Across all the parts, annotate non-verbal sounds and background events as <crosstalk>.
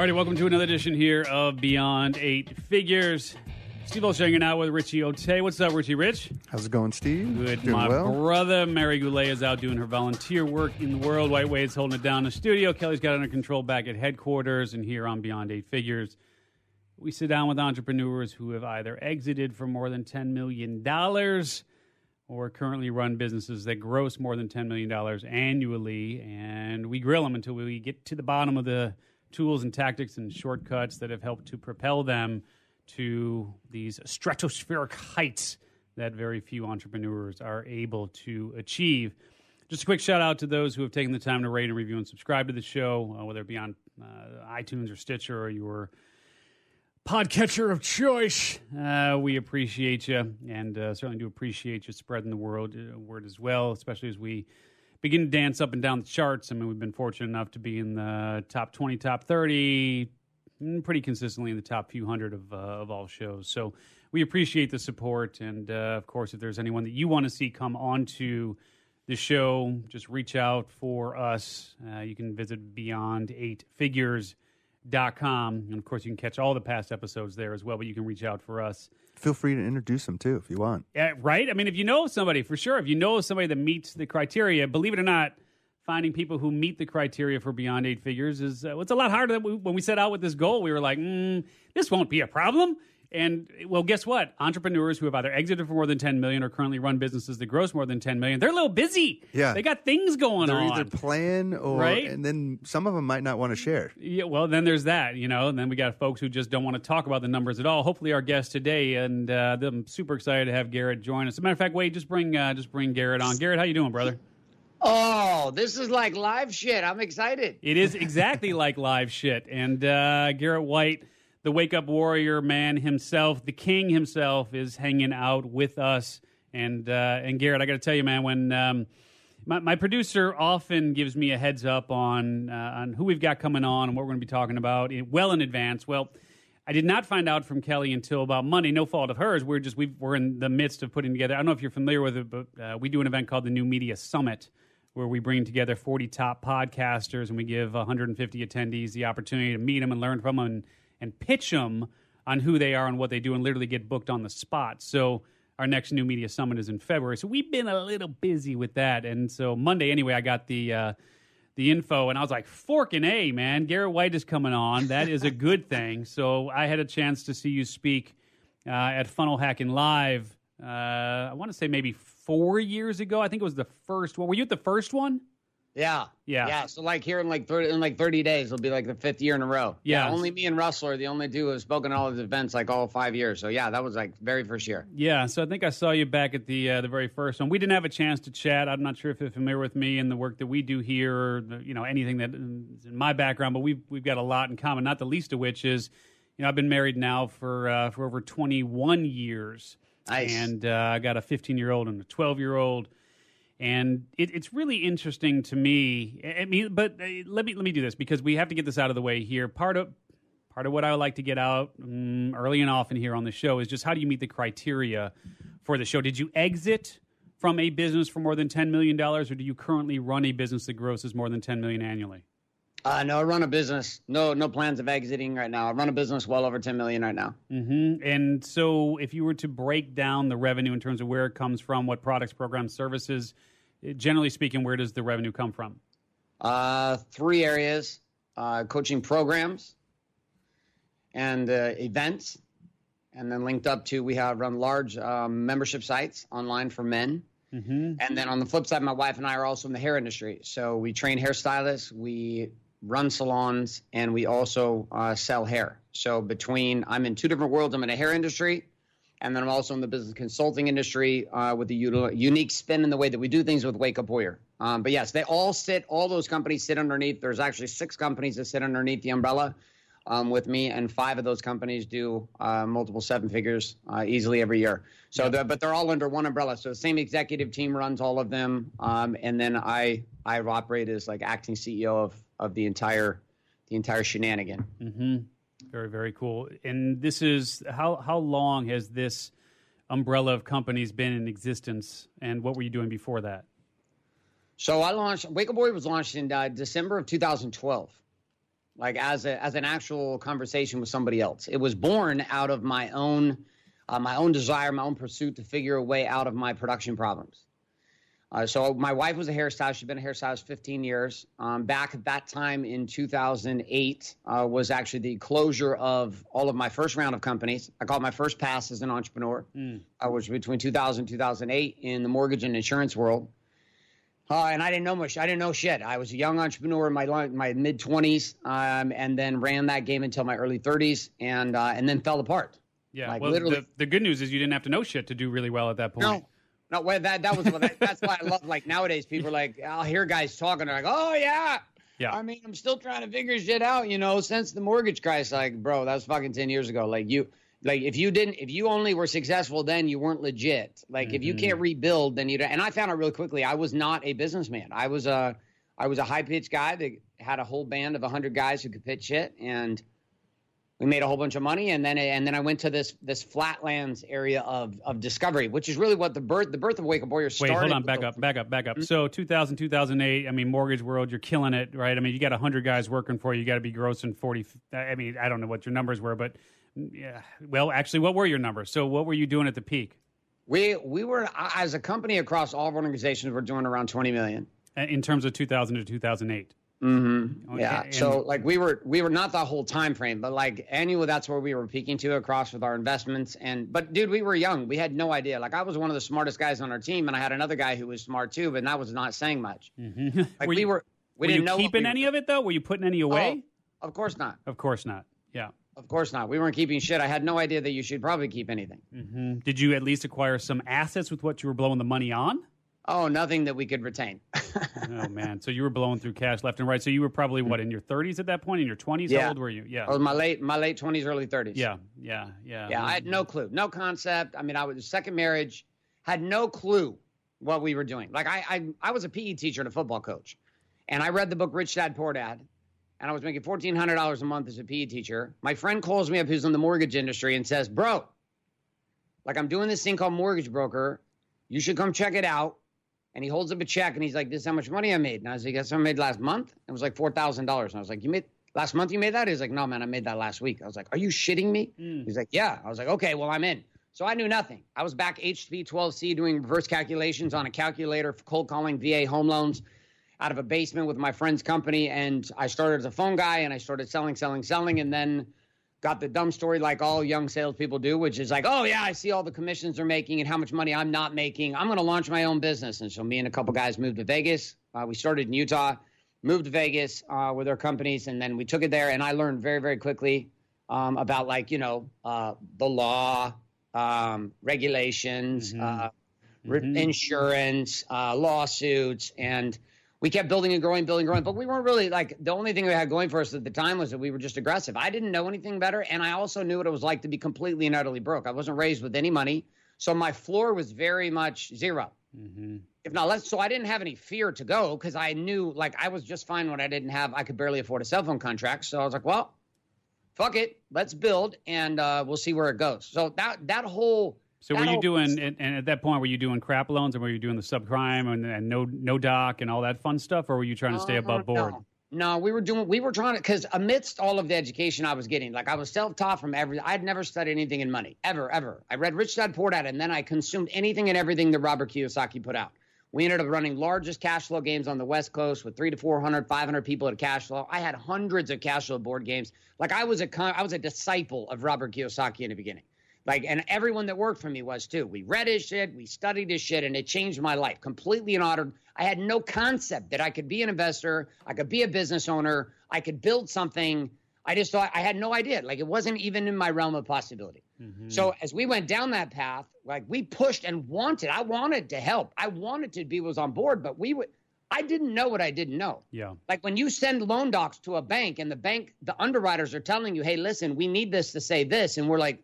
righty, welcome to another edition here of Beyond Eight Figures. Steve Olsher hanging out with Richie Ote. What's up, Richie Rich? How's it going, Steve? Good. Doing My well. brother, Mary Goulet, is out doing her volunteer work in the world. White Wade's holding it down in the studio. Kelly's got it under control back at headquarters and here on Beyond Eight Figures. We sit down with entrepreneurs who have either exited for more than $10 million or currently run businesses that gross more than $10 million annually. And we grill them until we get to the bottom of the tools and tactics and shortcuts that have helped to propel them to these stratospheric heights that very few entrepreneurs are able to achieve. Just a quick shout out to those who have taken the time to rate and review and subscribe to the show, uh, whether it be on uh, iTunes or Stitcher or your podcatcher of choice. Uh, we appreciate you, and uh, certainly do appreciate you spreading the word, uh, word as well, especially as we begin to dance up and down the charts. I mean, we've been fortunate enough to be in the top 20, top 30, mm, pretty consistently in the top few hundred of, uh, of all shows. So we appreciate the support. And uh, of course, if there's anyone that you want to see come onto the show, just reach out for us. Uh, you can visit Beyond Eight Figures. Dot com. And of course, you can catch all the past episodes there as well, but you can reach out for us. Feel free to introduce them too if you want. Yeah, right? I mean, if you know somebody, for sure, if you know somebody that meets the criteria, believe it or not, finding people who meet the criteria for Beyond Eight Figures is uh, it's a lot harder than we, when we set out with this goal. We were like, mm, this won't be a problem. And well, guess what? Entrepreneurs who have either exited for more than 10 million or currently run businesses that gross more than 10 million, they're a little busy. Yeah. They got things going They're on. either plan or, Right? and then some of them might not want to share. Yeah, well, then there's that, you know, and then we got folks who just don't want to talk about the numbers at all. Hopefully, our guest today, and uh, I'm super excited to have Garrett join us. As a matter of fact, wait, just bring uh, just bring Garrett on. Garrett, how you doing, brother? Oh, this is like live shit. I'm excited. It is exactly <laughs> like live shit. And uh, Garrett White, the wake up warrior man himself, the king himself, is hanging out with us. And uh, and Garrett, I got to tell you, man, when um, my, my producer often gives me a heads up on uh, on who we've got coming on and what we're going to be talking about well in advance. Well. I did not find out from Kelly until about Monday. No fault of hers. We're just we we're in the midst of putting together. I don't know if you're familiar with it, but uh, we do an event called the New Media Summit, where we bring together 40 top podcasters and we give 150 attendees the opportunity to meet them and learn from them and, and pitch them on who they are and what they do and literally get booked on the spot. So our next New Media Summit is in February. So we've been a little busy with that. And so Monday, anyway, I got the. Uh, the info, and I was like, "Forking A, man! Garrett White is coming on. That is a good thing." So I had a chance to see you speak uh, at Funnel Hacking Live. Uh, I want to say maybe four years ago. I think it was the first one. Were you at the first one? Yeah. Yeah. Yeah. So like here in like 30, in like 30 days, it'll be like the fifth year in a row. Yeah. only me and Russell are the only two who have spoken at all these events like all five years. So yeah, that was like very first year. Yeah, so I think I saw you back at the uh, the very first one. We didn't have a chance to chat. I'm not sure if you're familiar with me and the work that we do here, or the, you know anything that is in my background. But we've we've got a lot in common. Not the least of which is, you know, I've been married now for uh, for over 21 years, Nice. and uh, I got a 15 year old and a 12 year old. And it, it's really interesting to me. I mean, but uh, let me let me do this because we have to get this out of the way here. Part of part of what I would like to get out mm, early and often here on the show is just how do you meet the criteria for the show? Did you exit from a business for more than ten million dollars, or do you currently run a business that grosses more than ten million annually? Uh, no, I run a business. No, no plans of exiting right now. I run a business well over 10 million right now. hmm And so, if you were to break down the revenue in terms of where it comes from, what products, programs, services, generally speaking, where does the revenue come from? Uh, three areas: uh, coaching programs and uh, events, and then linked up to we have run large um, membership sites online for men. Mm-hmm. And then on the flip side, my wife and I are also in the hair industry. So we train hairstylists, we run salons, and we also uh, sell hair. So between, I'm in two different worlds. I'm in the hair industry, and then I'm also in the business consulting industry uh, with a unique spin in the way that we do things with Wake Up Warrior. Um, but yes, they all sit, all those companies sit underneath. There's actually six companies that sit underneath the umbrella um, with me, and five of those companies do uh, multiple seven figures uh, easily every year. So, they're, but they're all under one umbrella. So, the same executive team runs all of them, um, and then I I operate as like acting CEO of of the entire the entire shenanigan. Mm-hmm. Very, very cool. And this is how how long has this umbrella of companies been in existence, and what were you doing before that? So I launched Wake Up Boy was launched in uh, December of 2012. like as a as an actual conversation with somebody else. It was born out of my own uh, my own desire, my own pursuit to figure a way out of my production problems. Uh, so my wife was a hairstylist. She'd been a hairstylist 15 years. Um, back at that time in 2008 uh, was actually the closure of all of my first round of companies. I called my first pass as an entrepreneur. Mm. I was between 2000 and 2008 in the mortgage and insurance world. Uh, and I didn't know much. I didn't know shit. I was a young entrepreneur in my my mid 20s, um, and then ran that game until my early 30s, and uh, and then fell apart. Yeah. Like, well, literally, the, the, good news is you didn't have to know shit to do really well at that point. No, no, well, that that was that, that's why I love like nowadays people are like I'll hear guys talking they're like oh yeah yeah I mean I'm still trying to figure shit out you know since the mortgage crisis like bro that was fucking ten years ago like you like if you didn't if you only were successful then you weren't legit like mm-hmm. if you can't mm-hmm. rebuild then you don't. and I found out really quickly I was not a businessman I was a I was a high pitched guy that had a whole band of hundred guys who could pitch shit and we made a whole bunch of money and then and then I went to this this flatlands area of of discovery which is really what the birth the birth of Wake Up Warriors started. Wait, hold on, back up, back up, back up. Mm-hmm. So 2000 2008, I mean mortgage world, you're killing it, right? I mean you got 100 guys working for you, you got to be grossing 40 I mean I don't know what your numbers were, but yeah. Well, actually what were your numbers? So what were you doing at the peak? We we were as a company across all of organizations we're doing around 20 million. In terms of 2000 to 2008. Mm-hmm. Yeah. And, so like we were we were not the whole time frame, but like annually that's where we were peaking to across with our investments. And but dude, we were young. We had no idea. Like I was one of the smartest guys on our team, and I had another guy who was smart too, but that was not saying much. Mm-hmm. <laughs> Like were we you, were we were didn't you know keeping we any of it though? Were you putting any away? Oh, of course not. Of course not. Yeah. Of course not. We weren't keeping shit. I had no idea that you should probably keep anything. Mm-hmm. Did you at least acquire some assets with what you were blowing the money on? Oh, nothing that we could retain. <laughs> oh man, so you were blowing through cash left and right. So you were probably what in your 30s at that point? In your 20s? Yeah. How old were you? Yeah. Was my late my late 20s, early 30s. Yeah, yeah, yeah. Yeah, I had no clue, no concept. I mean, I was second marriage, had no clue what we were doing. Like I I, I was a PE teacher and a football coach, and I read the book Rich Dad Poor Dad, and I was making fourteen hundred dollars a month as a PE teacher. My friend calls me up, who's in the mortgage industry, and says, "Bro, like I'm doing this thing called Mortgage Broker. You should come check it out." And he holds up a check and he's like, "This is how much money I made." And I was like, "That's what I made last month." It was like four thousand dollars. And I was like, "You made last month? You made that?" He's like, "No, man, I made that last week." I was like, "Are you shitting me?" Mm. He's like, "Yeah." I was like, "Okay, well, I'm in." So I knew nothing. I was back HP 12C doing reverse calculations on a calculator for cold calling VA home loans out of a basement with my friend's company. And I started as a phone guy and I started selling, selling, selling. And then got the dumb story like all young salespeople do, which is like, oh yeah, I see all the commissions they're making and how much money I'm not making. I'm going to launch my own business. And so me and a couple guys moved to Vegas. Uh, we started in Utah, moved to Vegas uh, with our companies, and then we took it there. And I learned very, very quickly um, about like you know uh, the law, um, regulations, mm-hmm. Uh, mm-hmm. insurance, uh, lawsuits, and we kept building and growing, building, growing, but we weren't really like the only thing we had going for us at the time was that we were just aggressive. I didn't know anything better, and I also knew what it was like to be completely and utterly broke. I wasn't raised with any money, so my floor was very much 0 mm-hmm. If not less, so I didn't have any fear to go because I knew like I was just fine when I didn't have. I could barely afford a cell phone contract, so I was like, well, fuck it, let's build, and uh, we'll see where it goes. So that that whole so were you doing, and, and, at that point, were you doing crap loans, and were you doing the subprime and, and no no doc and all that fun stuff, or were you trying to stay uh, above board? No. No, we were doing, we were trying to, because amidst all of the education I was getting, like I was self taught from every, I'd never studied anything in money, ever, ever. I read Rich Dad Poor Dad, and then I consumed anything and everything that Robert Kiyosaki put out. We ended up running largest cash flow games on the West Coast with three to 400, 500 people at cash flow. I had hundreds of cash flow board games. Like I was a, I was a disciple of Robert Kiyosaki in the beginning. Like, and everyone that worked for me was too. We read his shit, we studied his shit, and it changed my life completely and utterly. I had no concept that I could be an investor, I could be a business owner, I could build something. I just thought I had no idea. Like, it wasn't even in my realm of possibility. Mm-hmm. So, as we went down that path, like we pushed and wanted, I wanted to help. I wanted to be was on board, but we would. I didn't know what I didn't know. Yeah. Like when you send loan docs to a bank and the bank, the underwriters are telling you, hey, listen, we need this to say this. And we're like,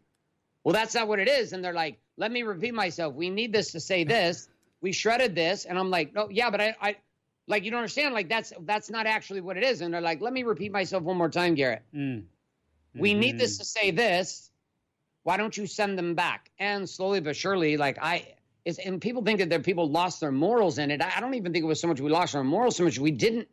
well, that's not what it is. And they're like, let me repeat myself. We need this to say this. We shredded this. And I'm like, no, yeah, but I, I like, you don't understand. Like, that's, that's not actually what it is. And they're like, let me repeat myself one more time, Garrett. Mm. We mm-hmm. need this mm-hmm. to say this. Why don't you send them back? And slowly but surely, like I, is, and people think that there people lost their morals in it. I don't even think it was so much we lost our morals, so much we didn't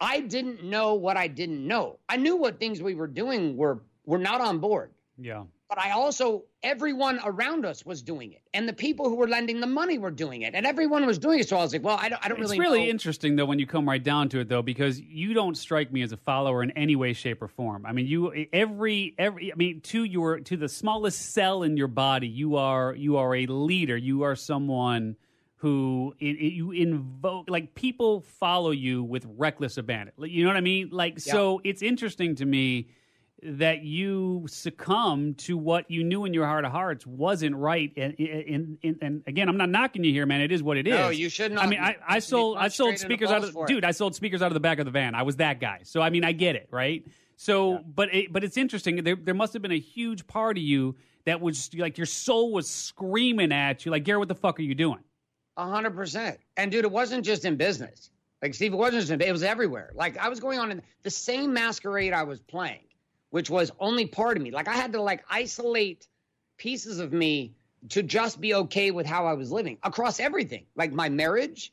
I didn't know what I didn't know. I knew what things we were doing were were not on board. Yeah. But I also everyone around us was doing it, and the people who were lending the money were doing it, and everyone was doing it. So I was like, well, I don't, I don't It's really. really know. interesting though when you come right down to it though because you don't strike me as a follower in any way shape or form. I mean you every every I mean to your to the smallest cell in your body you are you are a leader. You are someone who i- i- you invoke like people follow you with reckless abandon. You know what I mean? Like so it's interesting to me that you succumb to what you knew in your heart of hearts wasn't right and, and, and, and again i'm not knocking you here man. It is what it is. No, you should not. i mean i, I sold i sold speakers out of dude i sold speakers out of the back of the van. I was that guy. So i mean i get it right? So but it, but it's interesting. There, there must have been a huge part of you that was like your soul was screaming at you like Garrett what the fuck are you doing? A hundred percent. And dude, it wasn't just in business. Like Steve, it wasn't just in, it was everywhere. Like I was going on in the same masquerade I was playing, which was only part of me. Like I had to like isolate pieces of me to just be okay with how I was living across everything. Like my marriage,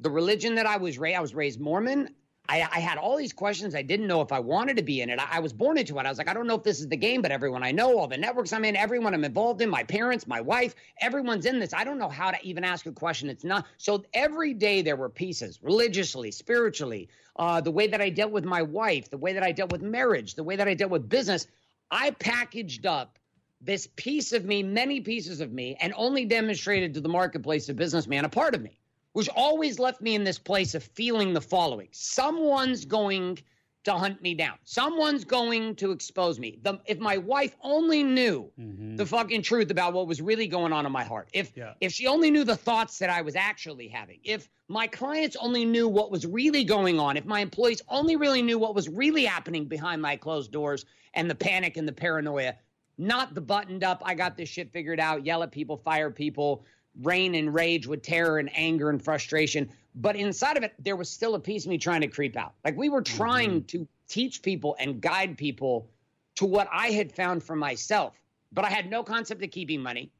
the religion that I was raised, I was raised Mormon. I, I had all these questions. I didn't know if I wanted to be in it. I, I was born into it. I was like, I don't know if this is the game, but everyone I know, all the networks I'm in, everyone I'm involved in, my parents, my wife, everyone's in this. I don't know how to even ask a question. It's not. So every day there were pieces, religiously, spiritually, uh, the way that I dealt with my wife, the way that I dealt with marriage, the way that I dealt with business. I packaged up this piece of me, many pieces of me, and only demonstrated to the marketplace, a businessman, a part of me which always left me in this place of feeling the following. Someone's going to hunt me down. Someone's going to expose me. The, if my wife only knew mm-hmm. the fucking truth about what was really going on in my heart if Yeah. if she only knew the thoughts that i was actually having if my clients only knew what was really going on if my employees only really knew what was really happening behind my closed doors and the panic and the paranoia not the buttoned up i got this shit figured out yell at people fire people reign and rage with terror and anger and frustration. But inside of it, there was still a piece of me trying to creep out. Like we were trying to teach people and guide people to what I had found for myself. But I had no concept of keeping money.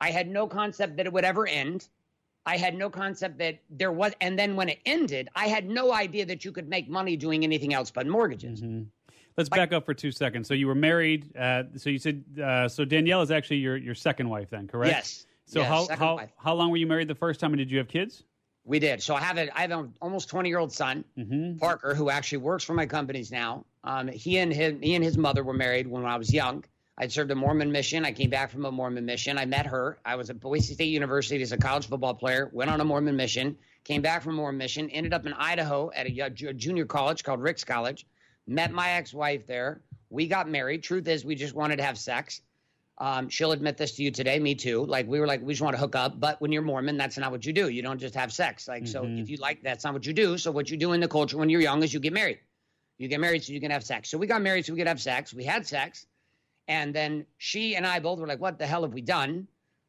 I had no concept that it would ever end. I had no concept that there was, and then when it ended, I had no idea that you could make money doing anything else but mortgages. let's back up for two seconds so you were married uh, so you said uh, so danielle is actually your, your second wife then correct Yes. So Yes, how how wife. how long were you married the first time and did you have kids We did. So I have a I have an almost 20 year old son, Parker, who actually works for my companies now. Um, he and his he and his mother were married when I was young. I served a Mormon mission. I came back from a Mormon mission. I met her. I was at Boise State University as a college football player. Went on a Mormon mission. Came back from a Mormon mission. Ended up in Idaho at a, ju- junior college called Ricks College. Met my ex-wife there. We got married. Truth is, we just wanted to have sex. Um, she'll admit this to you today. Me too. Like we were like, we just want to hook up. But when you're Mormon, that's not what you do. You don't just have sex. Like so, if you like, that's not what you do. So what you do in the culture when you're young is you get married. You get married so you can have sex. So we got married so we could have sex. We had sex, and then she and I both were like, "What the hell have we done?"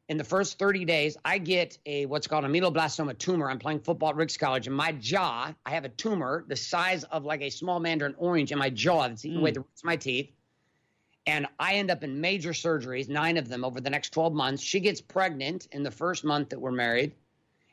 In the first 30 days, I get a what's called a ameloblastoma tumor. I'm playing football at Ricks College, and my jaw, I have a tumor the size of like a small mandarin orange in my jaw that's eating away the roots of my teeth and I end up in major surgeries, nine of them over the next 12 months. She gets pregnant in the first month that we're married.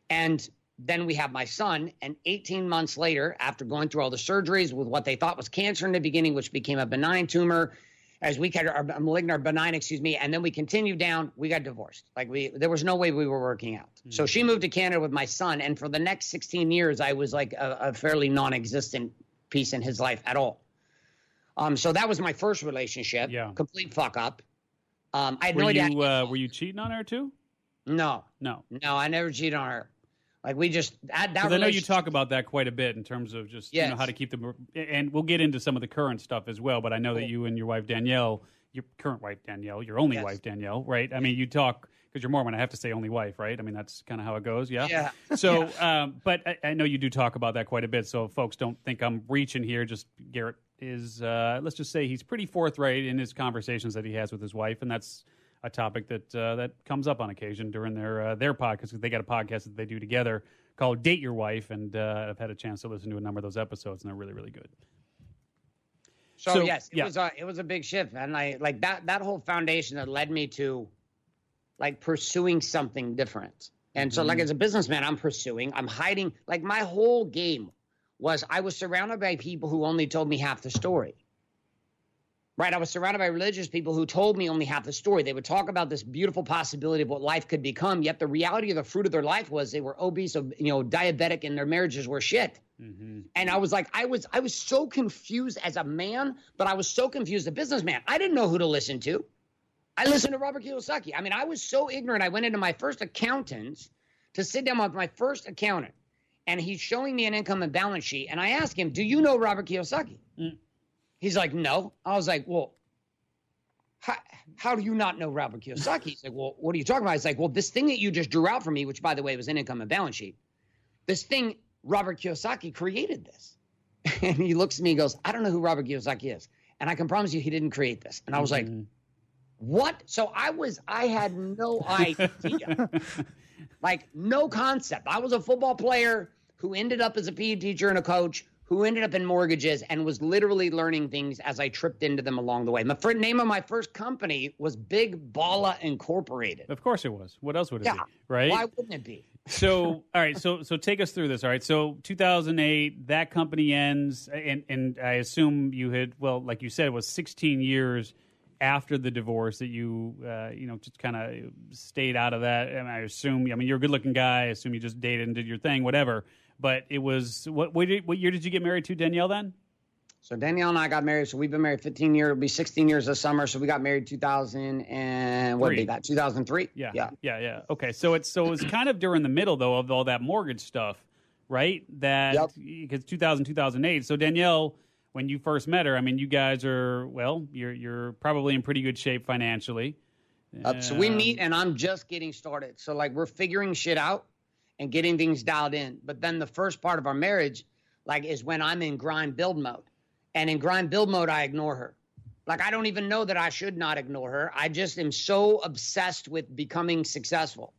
And then we have my son. And 18 months later, after going through all the surgeries with what they thought was cancer in the beginning, which became a benign tumor, as we of, a malignant or benign, excuse me, and then we continued down, we got divorced. Like we, there was no way we were working out. Mm-hmm. So she moved to Canada with my son. And for the next 16 years, I was like a, a fairly non existent piece in his life at all. Um, so that was my first relationship. Yeah. Complete fuck up. Um, I had were no idea. you uh, were you cheating on her too no, no no, I never cheated on her. Like we just that, that I know you talk about that quite a bit in terms of just you know how to keep them, and we'll get into some of the current stuff as well. But I know that you and your wife Danielle, your current wife Danielle, your only Yes. wife Danielle, right? I mean, you talk because you're Mormon. I have to say only wife, right? I mean, that's kind of how it goes. Yeah. Yeah. <laughs> So, um, but I, I know you do talk about that quite a bit. So, folks, don't think I'm reaching here. Just Garrett is, uh, let's just say, he's pretty forthright in his conversations that he has with his wife, and that's a topic that uh, that comes up on occasion during their uh, their podcast. 'cause They got a podcast that they do together called "Date Your Wife," and uh, I've had a chance to listen to a number of those episodes, and they're really, really good. So, So, yes, it yeah. was a it was a big shift, and I like that that whole foundation that led me to like pursuing something different. And so, Mm-hmm. like as a businessman, I'm pursuing, I'm hiding. Like my whole game was I was surrounded by people who only told me half the story. Right. I was surrounded by religious people who told me only half the story. They would talk about this beautiful possibility of what life could become, yet the reality of the fruit of their life was they were obese, you know, diabetic, and their marriages were shit. Mm-hmm. And I was like, I was, I was so confused as a man, but I was so confused as a businessman. I didn't know who to listen to. I listened to Robert Kiyosaki. I mean, I was so ignorant. I went into my first accountant to sit down with my first accountant, and he's showing me an income and balance sheet. And I ask him, "Do you know Robert Kiyosaki?" Mm. He's like, "No." I was like, "Well, how, how do you not know Robert Kiyosaki?" He's like, "Well, what are you talking about?" He's like, "Well, this thing that you just drew out for me, which by the way was an income and balance sheet, this thing Robert Kiyosaki created this." <laughs> And he looks at me and goes, "I don't know who Robert Kiyosaki is." And I can promise you he didn't create this. And I was mm-hmm. like, what? So I was, I had no <laughs> idea, like no concept. I was a football player who ended up as a PE teacher and a coach who ended up in mortgages and was literally learning things as I tripped into them along the way. The name of my first company was Big Balla Incorporated. Of course it was. What else would it yeah. be? Right? Why wouldn't it be? <laughs> so, all right. So, so take us through this. All right. So, 2008, that company ends, and and I assume you had, well, like you said, it was 16 years after the divorce that you uh, you know just kind of stayed out of that and i assume i mean you're a good looking guy i assume you just dated and did your thing whatever but it was what what, did, what year did you get married to danielle then so danielle and i got married so we've been married 15 years it'll be 16 years this summer so we got married 2000 and what did that 2003 yeah yeah yeah yeah okay so it's so it's kind of during the middle though of all that mortgage stuff right that because yep. 2000 2008 so danielle when you first met her, I mean, you guys are well, you're you're probably in pretty good shape financially. Uh, so we meet, and I'm just getting started. So like we're figuring shit out and getting things dialed in. But then the first part of our marriage, like, is when I'm in grind build mode, and in grind build mode, I ignore her. Like I don't even know that I should not ignore her. I just am so obsessed with becoming successful.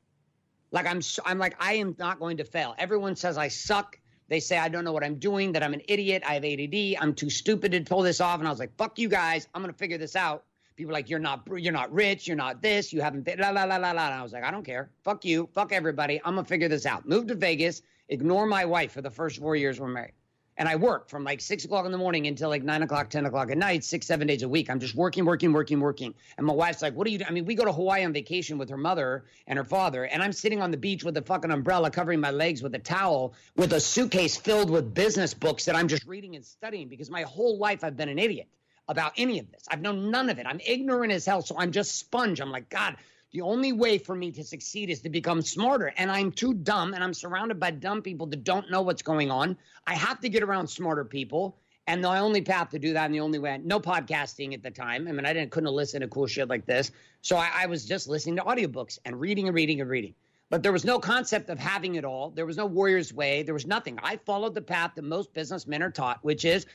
Like I'm, so, I'm like I am not going to fail. Everyone says I suck. They say I don't know what I'm doing, that I'm an idiot, I have ADD, I'm too stupid to pull this off. And I was like, fuck you guys, I'm gonna figure this out. People like, you're not you're not rich, you're not this, you haven't la la la la la. And I was like, I don't care. Fuck you, fuck everybody. I'm gonna figure this out. Move to Vegas, ignore my wife for the first four years we're married and I work from like six o'clock in the morning until like nine o'clock, 10 o'clock at night, six, seven days a week. I'm just working, working, working, working. And my wife's like, What are you doing? I mean, we go to Hawaii on vacation with her mother and her father, and I'm sitting on the beach with a fucking umbrella covering my legs with a towel with a suitcase filled with business books that I'm just reading and studying because my whole life I've been an idiot about any of this. I've known none of it. I'm ignorant as hell. So I'm just sponge. I'm like, God, the only way for me to succeed is to become smarter. And I'm too dumb and I'm surrounded by dumb people that don't know what's going on. I have to get around smarter people. And the only path to do that, and the only way, no podcasting at the time. I mean, I didn't couldn't listen to cool shit like this. So I, I was just listening to audiobooks and reading and reading and reading. But there was no concept of having it all. There was no warrior's way. There was nothing. I followed the path that most businessmen are taught, which is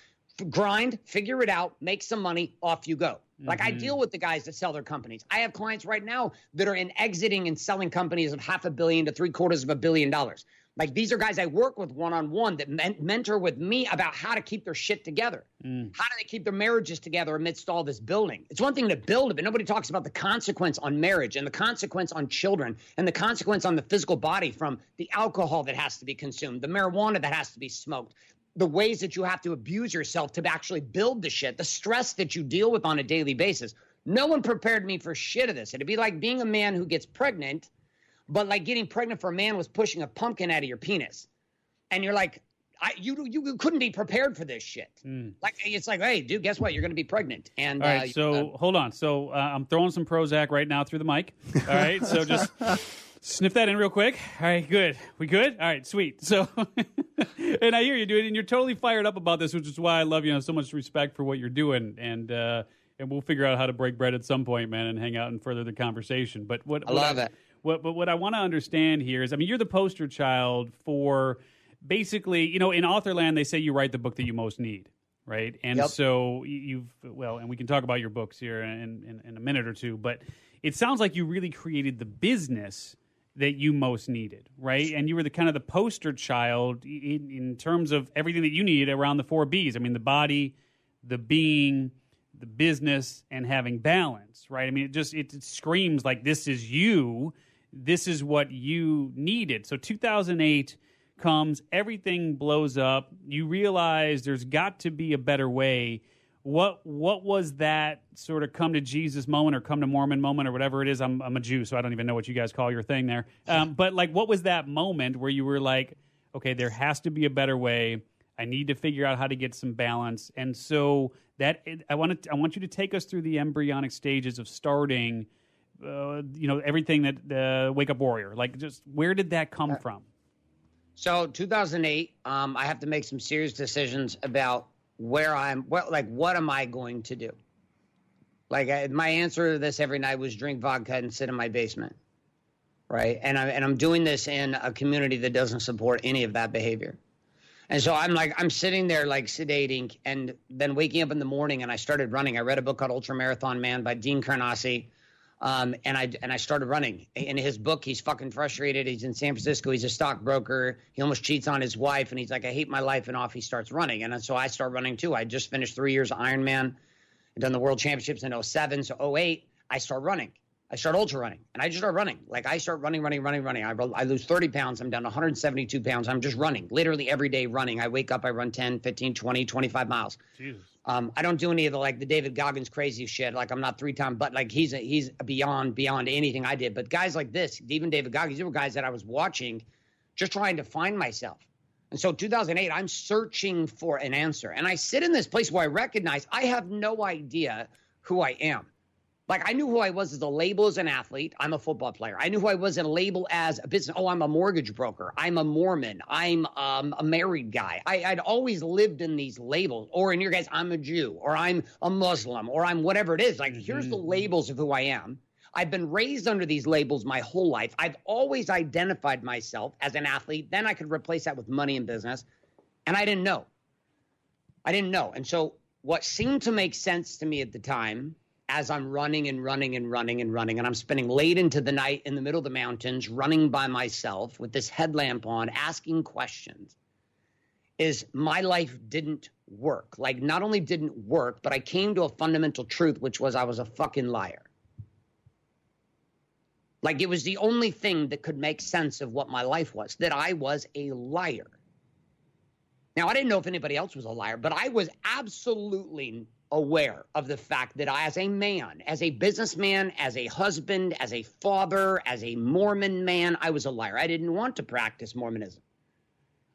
grind, figure it out, make some money, off you go. Like mm-hmm. I deal with the guys that sell their companies. I have clients right now that are in exiting and selling companies of half a billion to three quarters of a billion dollars. Like these are guys I work with one on one that men- mentor with me about how to keep their shit together. Mm. How do they keep their marriages together amidst all this building? It's one thing to build it, but nobody talks about the consequence on marriage and the consequence on children and the consequence on the physical body from the alcohol that has to be consumed, the marijuana that has to be smoked, the ways that you have to abuse yourself to actually build the shit, the stress that you deal with on a daily basis. No one prepared me for shit of this. It'd be like being a man who gets pregnant, but like getting pregnant for a man was pushing a pumpkin out of your penis. And you're like, I, you you couldn't be prepared for this shit. Mm. Like it's like, hey, dude, guess what? You're going to be pregnant. And all right, uh, so uh, hold on. So uh, I'm throwing some Prozac right now through the mic. All right, so just <laughs> sniff that in real quick. All right, good. We good? All right, sweet. So, <laughs> and I hear you, dude, and you're totally fired up about this, which is why I love you. Know, so much respect for what you're doing, and uh, and we'll figure out how to break bread at some point, man, and hang out and further the conversation. But what I love I, it. What, but what I want to understand here is, I mean, you're the poster child for basically, you know, in Authorland, they say you write the book that you most need right? And yep. so you've well, and we can talk about your books here in, in, in, a minute or two, but it sounds like you really created the business that you most needed, right? And you were the kind of the poster child in, in terms of everything that you needed around the four B's. I mean, the body, the being, the business, and having balance, right? I mean, it just it, it screams like this is you. This is what you needed. So 2008 comes, everything blows up. You realize there's got to be a better way. What what was that sort of come to Jesus moment or come to Mormon moment or whatever it is? I'm I'm a Jew, so I don't even know what you guys call your thing there. Um, but like, what was that moment where you were like, okay, there has to be a better way. I need to figure out how to get some balance. And so that I want to I want you to take us through the embryonic stages of starting. Uh, you know everything that the Wake Up Warrior. Like, just where did that come from? So 2008, um, I have to make some serious decisions about where I'm, what, like, what am I going to do? Like, I, my answer to this every night was drink vodka and sit in my basement, right? And I and I'm doing this in a community that doesn't support any of that behavior. And so I'm like, I'm sitting there like sedating, and then waking up in the morning, and I started running. I read a book called Ultra Marathon Man by Dean Karnazes. Um, and I and I started running. In his book, he's fucking frustrated. He's in San Francisco. He's a stockbroker. He almost cheats on his wife, and he's like, I hate my life. And off he starts running. And so I start running too. I just finished three years of Ironman. I've done the World Championships in 07, so 08, I start running. I start ultra running, and I just start running. Like I start running, running, running, running. I, I lose 30 pounds. I'm down 172 pounds. I'm just running, literally every day running. I wake up, I run 10, 15, 20, 25 miles. Jesus. Um, I don't do any of the like the David Goggins crazy shit. Like I'm not three time, but like he's a, he's beyond beyond anything I did. But guys like this, even David Goggins, these were guys that I was watching, just trying to find myself. And so 2008, I'm searching for an answer, and I sit in this place where I recognize I have no idea who I am. Like I knew who I was as a label as an athlete. I'm a football player. I knew who I was in a label as a business. Oh, I'm a mortgage broker. I'm a Mormon. I'm um, a married guy. I, I'd always lived in these labels. Or in your guys, I'm a Jew, or I'm a Muslim, or I'm whatever it is. Like mm-hmm. here's the mm-hmm. labels of who I am. I've been raised under these labels my whole life. I've always identified myself as an athlete. Then I could replace that with money and business. And I didn't know. I didn't know. And so what seemed to make sense to me at the time as I'm running and running and running and running, and I'm spending late into the night in the middle of the mountains, running by myself with this headlamp on, asking questions, is my life didn't work. Like, not only didn't work, but I came to a fundamental truth, which was I was a fucking liar. Like, it was the only thing that could make sense of what my life was, that I was a liar. Now, I didn't know if anybody else was a liar, but I was absolutely aware of the fact that I, as a man, as a businessman, as a husband, as a father, as a Mormon man, I was a liar. I didn't want to practice Mormonism.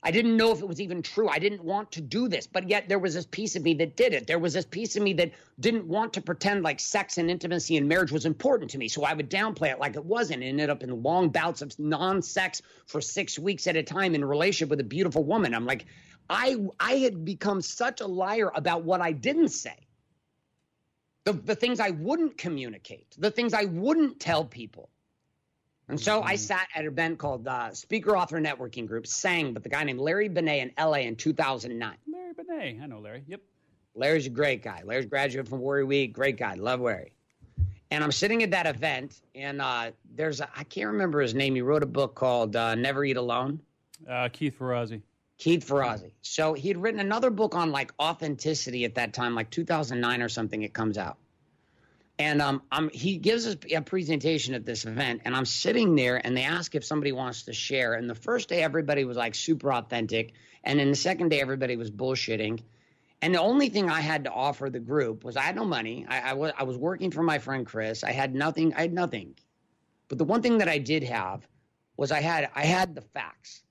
I didn't know if it was even true. I didn't want to do this, but yet there was this piece of me that did it. There was this piece of me that didn't want to pretend like sex and intimacy and marriage was important to me. So I would downplay it like it wasn't and ended up in long bouts of non sex for six weeks at a time in a relationship with a beautiful woman. I'm like, I, I had become such a liar about what I didn't say the, the things I wouldn't communicate, the things I wouldn't tell people. And so I mm-hmm. sat at an event called uh, Speaker Author Networking Group, SANG with a guy named Larry Benet in LA in 2009. Larry Benet, I know Larry. Yep. Larry's a great guy. Larry's graduate from Warrior Week, great guy. Love Larry. And I'm sitting at that event, and uh, there's I can't remember his name. He wrote a book called uh, Never Eat Alone. Uh, Keith Ferrazzi. Keith Ferrazzi. So he had written another book on like authenticity at that time, like 2009 or something. It comes out, and um, I'm, he gives us a presentation at this event, and I'm sitting there, and they ask if somebody wants to share. And the first day, everybody was like super authentic, and then the second day, everybody was bullshitting. And the only thing I had to offer the group was I had no money. I, I was I was working for my friend Chris. I had nothing. I had nothing. But the one thing that I did have was I had I had the facts.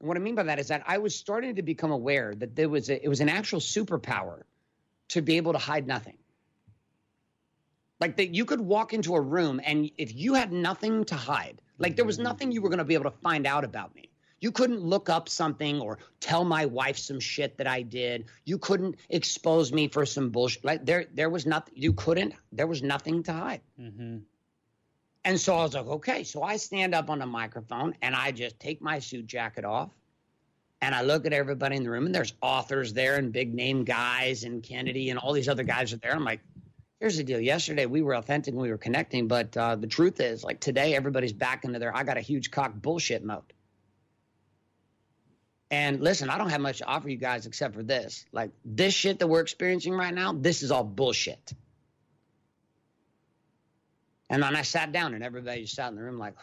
And what I mean by that is that I was starting to become aware that there was a, it was an actual superpower to be able to hide nothing. Like that you could walk into a room and if you had nothing to hide, like there was nothing you were going to be able to find out about me. You couldn't look up something or tell my wife some shit that I did. You couldn't expose me for some bullshit. Like there, there was nothing. You couldn't. There was nothing to hide. Mm-hmm. And so I was like, okay. So I stand up on the microphone and I just take my suit jacket off and I look at everybody in the room and there's authors there and big name guys and Kennedy and all these other guys are there. I'm like, here's the deal. Yesterday we were authentic and we were connecting, but uh, the truth is, like today, everybody's back into their I got a huge cock bullshit mode. And listen, I don't have much to offer you guys except for this. Like this shit that we're experiencing right now, this is all bullshit. And then I sat down and everybody just sat in the room like,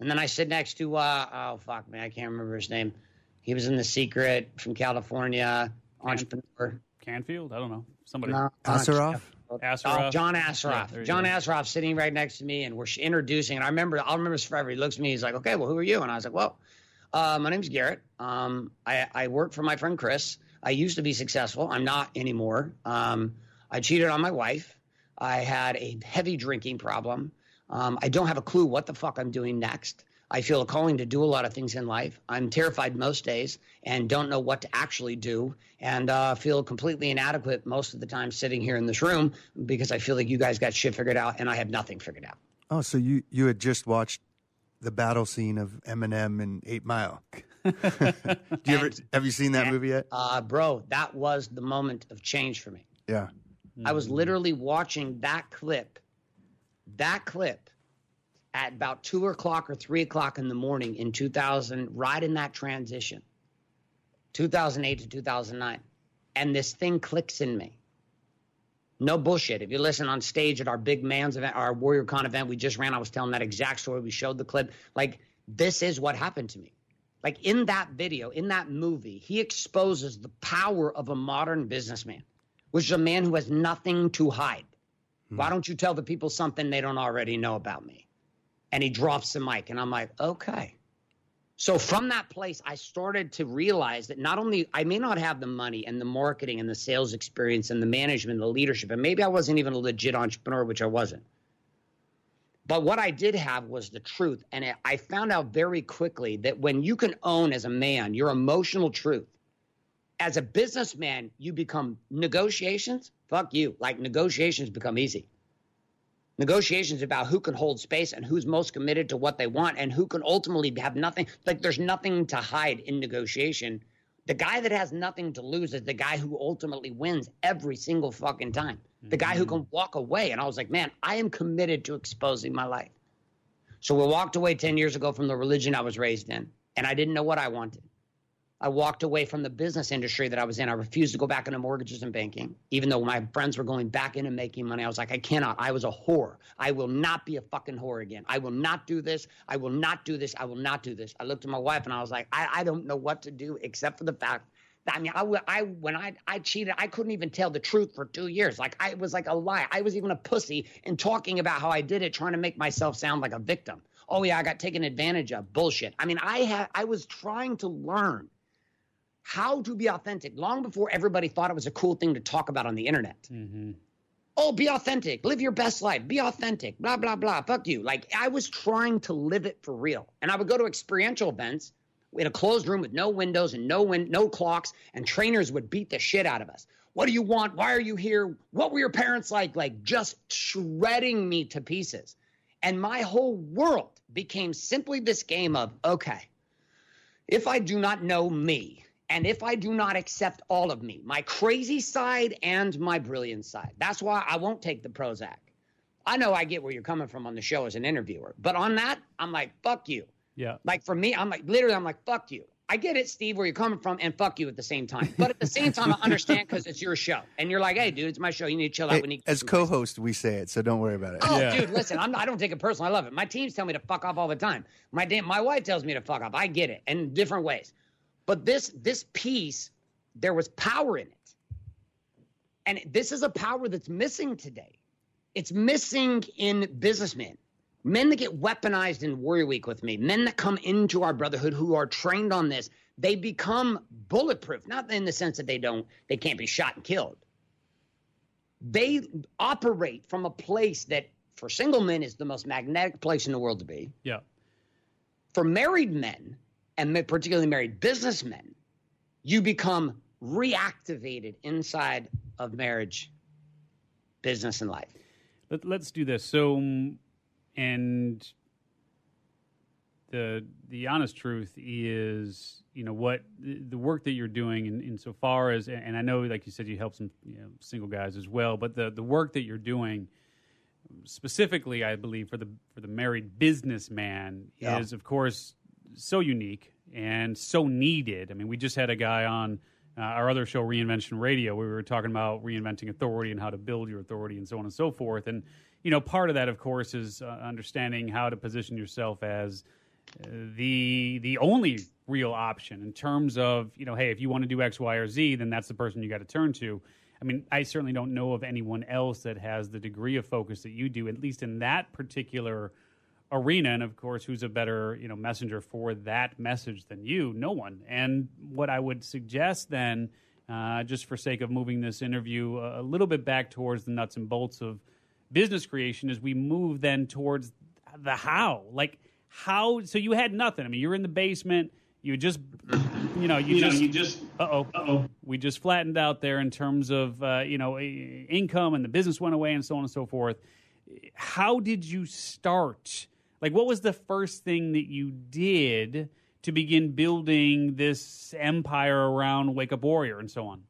And then I sit next to uh, oh fuck man, I can't remember his name. He was in The Secret from California, entrepreneur. Canfield? I don't know. Somebody. No, Assaraf? Assaraf? Oh, John Yeah, Assaraf. there you John go. Assaraf sitting right next to me, and we're introducing. And I remember, I'll remember this forever. He looks at me. He's like, "Okay, well, who are you?" And I was like, "Well, uh, my name's Garrett. Um, I, I work for my friend Chris. I used to be successful. I'm not anymore. Um, I cheated on my wife. I had a heavy drinking problem. Um, I don't have a clue what the fuck I'm doing next. I feel a calling to do a lot of things in life. I'm terrified most days and don't know what to actually do, and uh, feel completely inadequate most of the time sitting here in this room because I feel like you guys got shit figured out and I have nothing figured out. Oh, so you you had just watched the battle scene of Eminem in Eight Mile. <laughs> Do you ever have you seen that and- movie yet? Uh, bro, that was the moment of change for me. Yeah. I was mm-hmm. literally watching that clip, that clip at about two o'clock or three o'clock in the morning in 2000, right in that transition, 2008 to 2009. And this thing clicks in me. No bullshit. If you listen on stage at our big man's event, our Warrior Con event we just ran, I was telling that exact story. We showed the clip. Like, this is what happened to me. Like, in that video, in that movie, he exposes the power of a modern businessman which is a man who has nothing to hide. Why hmm. don't you tell the people something they don't already know about me? And he drops the mic, and I'm like, okay. So from that place, I started to realize that not only I may not have the money and the marketing and the sales experience and the management, and the leadership, and maybe I wasn't even a legit entrepreneur, which I wasn't. But what I did have was the truth. And I found out very quickly that when you can own as a man your emotional truth, as a businessman, you become negotiations. Fuck you. Like negotiations become easy. Negotiations about who can hold space and who's most committed to what they want and who can ultimately have nothing. Like there's nothing to hide in negotiation. The guy that has nothing to lose is the guy who ultimately wins every single fucking time. The guy who mm-hmm. can walk away. And I was like, man, I am committed to exposing my life. So we walked away 10 years ago from the religion I was raised in, and I didn't know what I wanted. I walked away from the business industry that I was in. I refused to go back into mortgages and banking, even though my friends were going back into making money. I was like, I cannot. I was a whore. I will not be a fucking whore again. I will not do this. I will not do this. I will not do this. I looked at my wife and I was like, I, I don't know what to do except for the fact that I mean, I when I I cheated, I couldn't even tell the truth for two years. Like I was like a lie. I was even a pussy and talking about how I did it, trying to make myself sound like a victim. Oh yeah, I got taken advantage of. Bullshit. I mean, I had I was trying to learn how to be authentic long before everybody thought it was a cool thing to talk about on the internet. Mm-hmm. Oh, be authentic, live your best life, be authentic, blah, blah, blah. Fuck you. Like I was trying to live it for real. And I would go to experiential events in a closed room with no windows and no win- no clocks, and trainers would beat the shit out of us. What do you want? Why are you here? What were your parents like? Like just shredding me to pieces. And my whole world became simply this game of okay, if I do not know me, and if I do not accept all of me, my crazy side and my brilliant side, that's why I won't take the Prozac. I know I get where you're coming from on the show as an interviewer, but on that, I'm like, fuck you. Yeah. Like for me, I'm like, literally, I'm like, fuck you. I get it, Steve, where you're coming from, and fuck you at the same time. But at the same time, I understand because it's your show, and you're like, hey, dude, it's my show. You need to chill out. Hey, we need as co-host, we say it, so don't worry about it. Oh, Yeah. dude, listen, I'm I don't take it personal. I love it. My teams tell me to fuck off all the time. My damn, my wife tells me to fuck off. I get it in different ways. But this this piece, there was power in it. And this is a power that's missing today. It's missing in businessmen. Men that get weaponized in Warrior Week with me, men that come into our brotherhood who are trained on this, they become bulletproof. Not in the sense that they don't, they can't be shot and killed they operate from a place that for single men is the most magnetic place in the world to be. Yeah. For married men, and particularly married businessmen, you become reactivated inside of marriage, business, and life. Let, let's do this. So, mm, and the the honest truth is, you know, what the, the work that you're doing, in, insofar as, and I know, like you said, you help some you know, single guys as well, but the the work that you're doing, specifically, I believe for the for the married businessman, Yeah. is of course so unique and so needed. I mean, we just had a guy on uh, our other show, Reinvention Radio, where we were talking about reinventing authority and how to build your authority and so on and so forth. And you know, part of that, of course, is uh, understanding how to position yourself as the the only real option in terms of you know, hey, if you want to do X, Y, or Z, then that's the person you got to turn to. I mean, I certainly don't know of anyone else that has the degree of focus that you do, at least in that particular arena. And of course, who's a better you know messenger for that message than you? No one. And what I would suggest then, uh, just for sake of moving this interview a, little bit back towards the nuts and bolts of business creation, is we move then towards the how, like how. So you had nothing. I mean, you're in the basement. You just, you know, you, You know, just, you just, uh oh, uh-oh. we just flattened out there in terms of uh, you know income and the business went away and so on and so forth. How did you start? Like, what was the first thing that you did to begin building this empire around Wake Up Warrior and so on?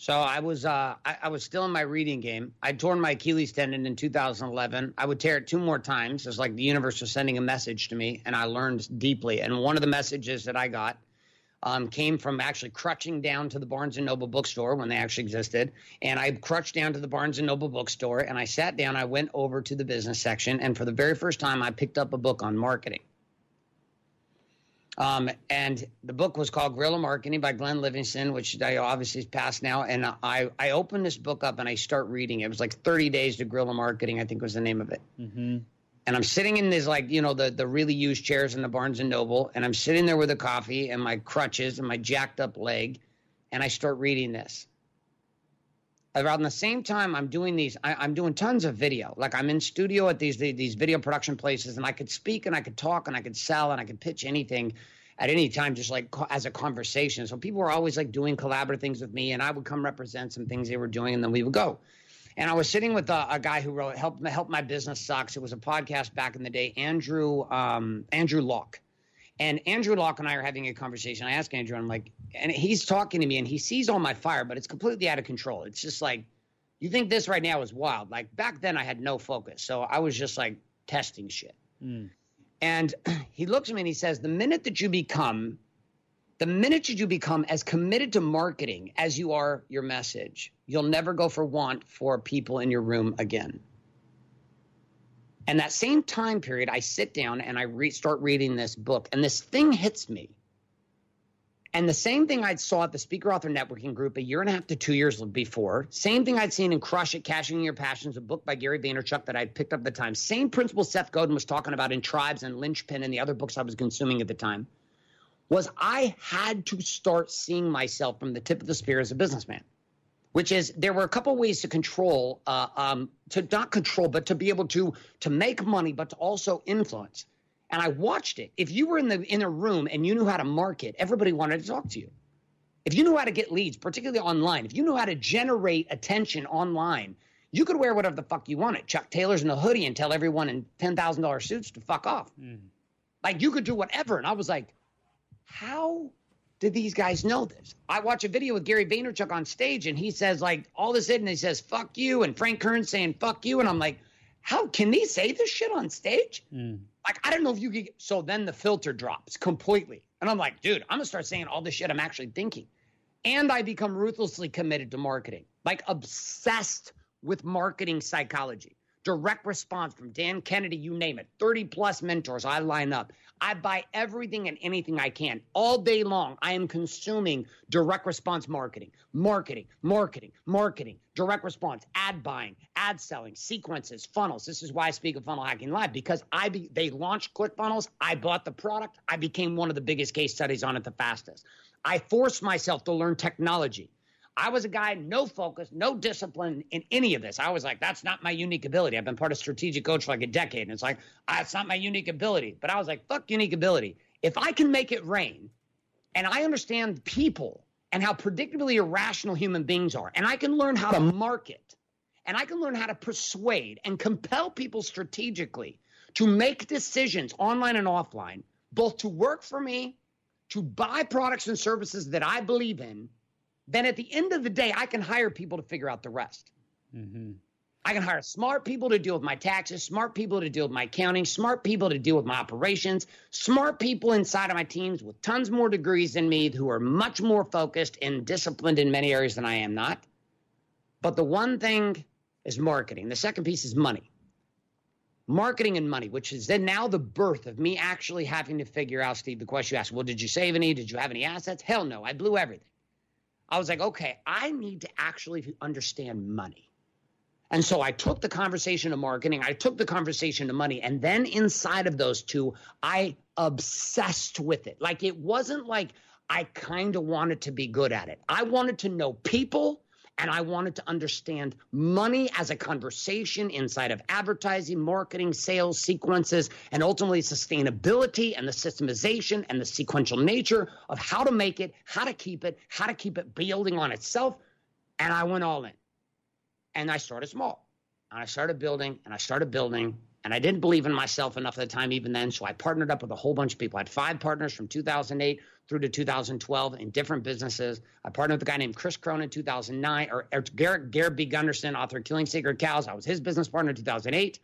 So I was uh, I, I was still in my reading game. I torn my Achilles tendon in 2011. I would tear it two more times. It's like the universe was sending a message to me, and I learned deeply. And one of the messages that I got um, came from actually crutching down to the Barnes and Noble bookstore when they actually existed. And I crutched down to the Barnes and Noble bookstore, and I sat down. I went over to the business section, and for the very first time, I picked up a book on marketing. Um, and the book was called Guerrilla Marketing by Glenn Livingston, which I obviously is past now. And I, I opened this book up and I start reading. It was like 30 Days to Guerrilla Marketing, I think was the name of it. Mm-hmm. And I'm sitting in this like, you know, the, the really used chairs in the Barnes and Noble. And I'm sitting there with a coffee and my crutches and my jacked up leg. And I start reading this. Around the same time, I'm doing these. I, I'm doing tons of video. Like I'm in studio at these these video production places, and I could speak and I could talk and I could sell and I could pitch anything at any time, just like co- as a conversation. So people were always like doing collaborative things with me, and I would come represent some things they were doing, and then we would go. And I was sitting with a, a guy who wrote "Help Help My Business Sucks." It was a podcast back in the day. Andrew um, Andrew Lock. And Andrew Lock and I are having a conversation. I ask Andrew, I'm like, and he's talking to me and he sees all my fire, but it's completely out of control. It's just like, you think this right now is wild. Like back then, I had no focus. So I was just like testing shit. Mm. And <clears throat> he looks at me and he says, the minute that you become, the minute you become as committed to marketing as you are your message, you'll never go for want for people in your room again. And that same time period, I sit down and I re- start reading this book, and this thing hits me. And the same thing I'd saw at the Speaker Author Networking Group a year and a half to two years before, same thing I'd seen in Crush It, Cashing Your Passions, a book by Gary Vaynerchuk that I'd picked up at the time. Same principle Seth Godin was talking about in Tribes and Linchpin and the other books I was consuming at the time, was I had to start seeing myself from the tip of the spear as a businessman which is there were a couple ways to control uh, um, to not control but to be able to to make money but to also influence. And i watched it. If you were in the in a room and you knew how to market everybody wanted to talk to you. If you knew how to get leads particularly online if you knew how to generate attention online you could wear whatever the fuck you wanted. Chuck taylor's in a hoodie and tell everyone in $10000 suits to fuck off. Mm. like you could do whatever. And i was like how did these guys know this? I watch a video with Gary Vaynerchuk on stage and he says like all this and he says fuck you and Frank Kern saying fuck you and I'm like, how can they say this shit on stage? Mm. Like I don't know if you could. So then the filter drops completely and I'm like, dude, I'm gonna start saying all this shit I'm actually thinking, and I become ruthlessly committed to marketing, like obsessed with marketing psychology. Direct response from Dan Kennedy, you name it. 30 plus mentors, I line up. I buy everything and anything I can. All day long, I am consuming direct response marketing, marketing, marketing, marketing, direct response, ad buying, ad selling, sequences, funnels. This is why I speak of Funnel Hacking Live because I be, they launched ClickFunnels. I bought the product. I became one of the biggest case studies on it the fastest. I forced myself to learn technology. I was a guy, no focus, no discipline in any of this. I was like, that's not my unique ability. I've been part of strategic coach for like a decade. And it's like, ah, it's not my unique ability. But I was like, fuck unique ability. If I can make it rain and I understand people and how predictably irrational human beings are, and I can learn how to market and I can learn how to persuade and compel people strategically to make decisions online and offline, both to work for me, to buy products and services that I believe in, then at the end of the day, I can hire people to figure out the rest. Mm-hmm. I can hire smart people to deal with my taxes, smart people to deal with my accounting, smart people to deal with my operations, smart people inside of my teams with tons more degrees than me who are much more focused and disciplined in many areas than I am not. But the one thing is marketing. The second piece is money. marketing and money, which is then now the birth of me actually having to figure out, Steve, the question you asked, well, did you save any? Did you have any assets? Hell no, I blew everything. I was like, okay, I need to actually understand money. And so I took the conversation of marketing, I took the conversation of money, and then inside of those two, I obsessed with it. Like it wasn't like I kind of wanted to be good at it. I wanted to know people and I wanted to understand money as a conversation inside of advertising, marketing, sales sequences, and ultimately sustainability and the systemization and the sequential nature of how to make it, how to keep it, how to keep it building on itself. And I went all in. And I started small. And I started building and I started building. And I didn't believe in myself enough at the time, even then. So I partnered up with a whole bunch of people. I had five partners from 2008 through to 2012 in different businesses. I partnered with a guy named Chris Crone in 2009, or, or Garrett, Garrett B. Gunderson, author of Killing Sacred Cows. I was his business partner in 2008.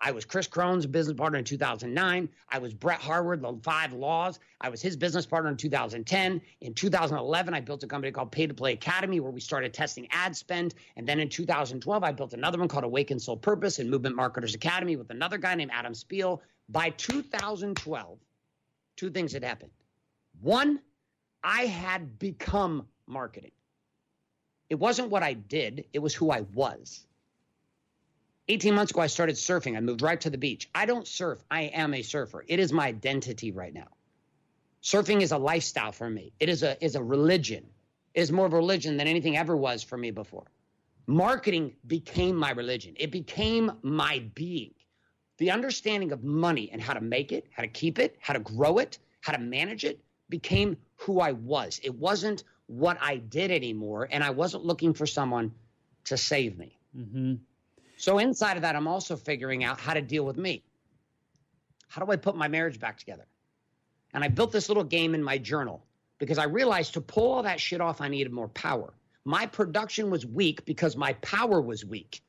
I was Chris Crone's business partner in 2009. I was Brett Harward, the Five Laws. I was his business partner in 2010. In 2011, I built a company called Pay to Play Academy where we started testing ad spend. And then in 2012, I built another one called Awaken Soul Purpose and Movement Marketers Academy with another guy named Adam Spiel. By 2012, two things had happened. One, I had become marketing. It wasn't what I did, it was who I was. 18 months ago, I started surfing. I moved right to the beach. I don't surf, I am a surfer. It is my identity right now. Surfing is a lifestyle for me, it is a, is a religion. It is more of a religion than anything ever was for me before. Marketing became my religion, it became my being. The understanding of money and how to make it, how to keep it, how to grow it, how to manage it became who I was. It wasn't what I did anymore, and I wasn't looking for someone to save me. Mm-hmm. So, inside of that, I'm also figuring out how to deal with me. How do I put my marriage back together? And I built this little game in my journal because I realized to pull all that shit off, I needed more power. My production was weak because my power was weak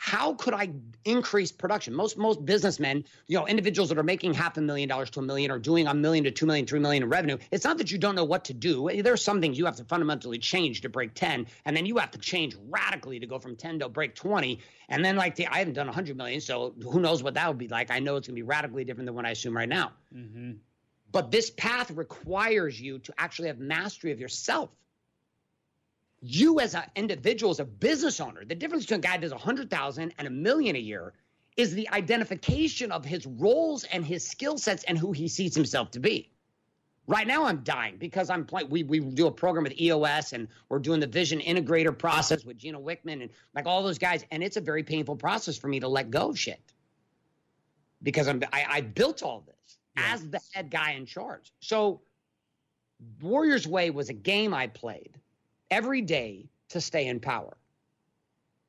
how could I increase production? Most most businessmen, you know, individuals that are making half a million dollars to a million or doing a million to two million, three million in revenue. It's not that you don't know what to do. There's some things you have to fundamentally change to break 10, and then you have to change radically to go from 10 to break 20. And then like the, I haven't done 100 million, so who knows what that would be like? I know it's gonna be radically different than what I assume right now. Mm-hmm. But this path requires you to actually have mastery of yourself you as an individual, as a business owner, the difference between a guy does a hundred thousand and a million a year is the identification of his roles and his skill sets and who he sees himself to be. Right now, I'm dying because I'm playing. We, we do a program with EOS and we're doing the vision integrator process with Gino Wickman and like all those guys. And it's a very painful process for me to let go of shit because I'm, I, I built all this yeah. as the head guy in charge. So, Warriors Way was a game I played every day to stay in power,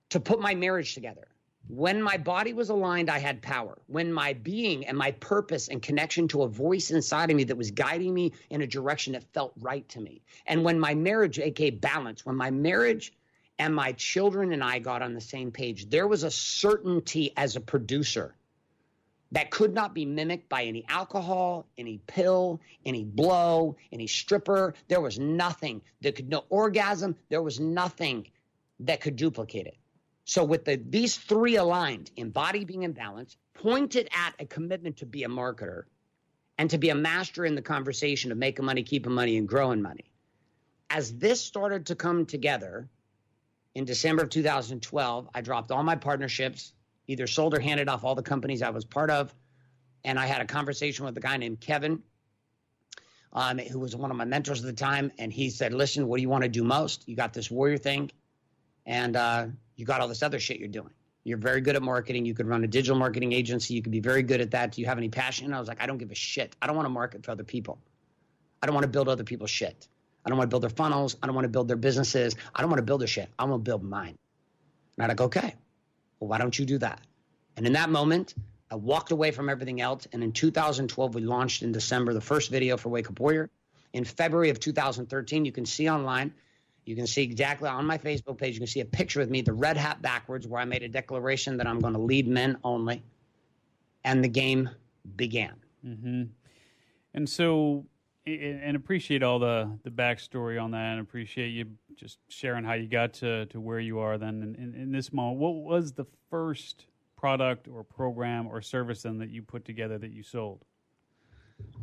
to put my marriage together. When my body was aligned, I had power. When my being and my purpose and connection to a voice inside of me that was guiding me in a direction that felt right to me. And when my marriage, aka balance, when my marriage and my children and I got on the same page, there was a certainty as a producer that could not be mimicked by any alcohol, any pill, any blow, any stripper. There was nothing that could no orgasm. There was nothing that could duplicate it. So with the these three aligned, embody being in balance, pointed at a commitment to be a marketer and to be a master in the conversation of making money, keeping money, and growing money. As this started to come together in December of 2012, I dropped all my partnerships either sold or handed off all the companies I was part of. And I had a conversation with a guy named Kevin, um, who was one of my mentors at the time. And he said, Listen, what do you want to do most? You got this warrior thing, and uh, you got all this other shit you're doing. You're very good at marketing. You could run a digital marketing agency. You could be very good at that. Do you have any passion? And I was like, I don't give a shit. I don't want to market for other people. I don't want to build other people's shit. I don't want to build their funnels. I don't want to build their businesses. I don't want to build their shit. I want to build mine. And I'm like, okay, well, why don't you do that? And in that moment, I walked away from everything else. And in 2012, we launched in December the first video for Wake Up Warrior. In February of 2013, you can see online, you can see exactly on my Facebook page, you can see a picture with me, the red hat backwards, where I made a declaration that I'm going to lead men only. And the game began. Mm-hmm. And so, and appreciate all the the backstory on that, and appreciate you just sharing how you got to to where you are then in, in, in this moment. What was the first product or program or service then that you put together that you sold?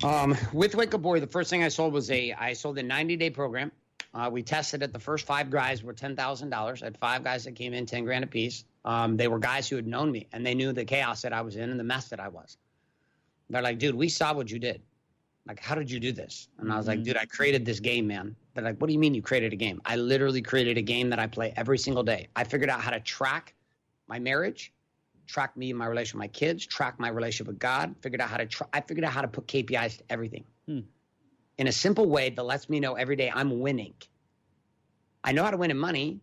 Um, with Wake Up Warrior, the first thing I sold was a I sold a 90 day program. Uh, we tested it. The first five guys were ten thousand dollars. I had five guys that came in ten grand a piece. Um, they were guys who had known me and they knew the chaos that I was in and the mess that I was. They're like, dude, we saw what you did. Like, how did you do this? And I was like, mm-hmm. dude, I created this game, man. They're like, what do you mean you created a game? I literally created a game that I play every single day. I figured out how to track my marriage, track me and my relationship with my kids, track my relationship with God. Figured out how to. Tra- I figured out how to put KPIs to everything hmm. in a simple way that lets me know every day I'm winning. I know how to win in money,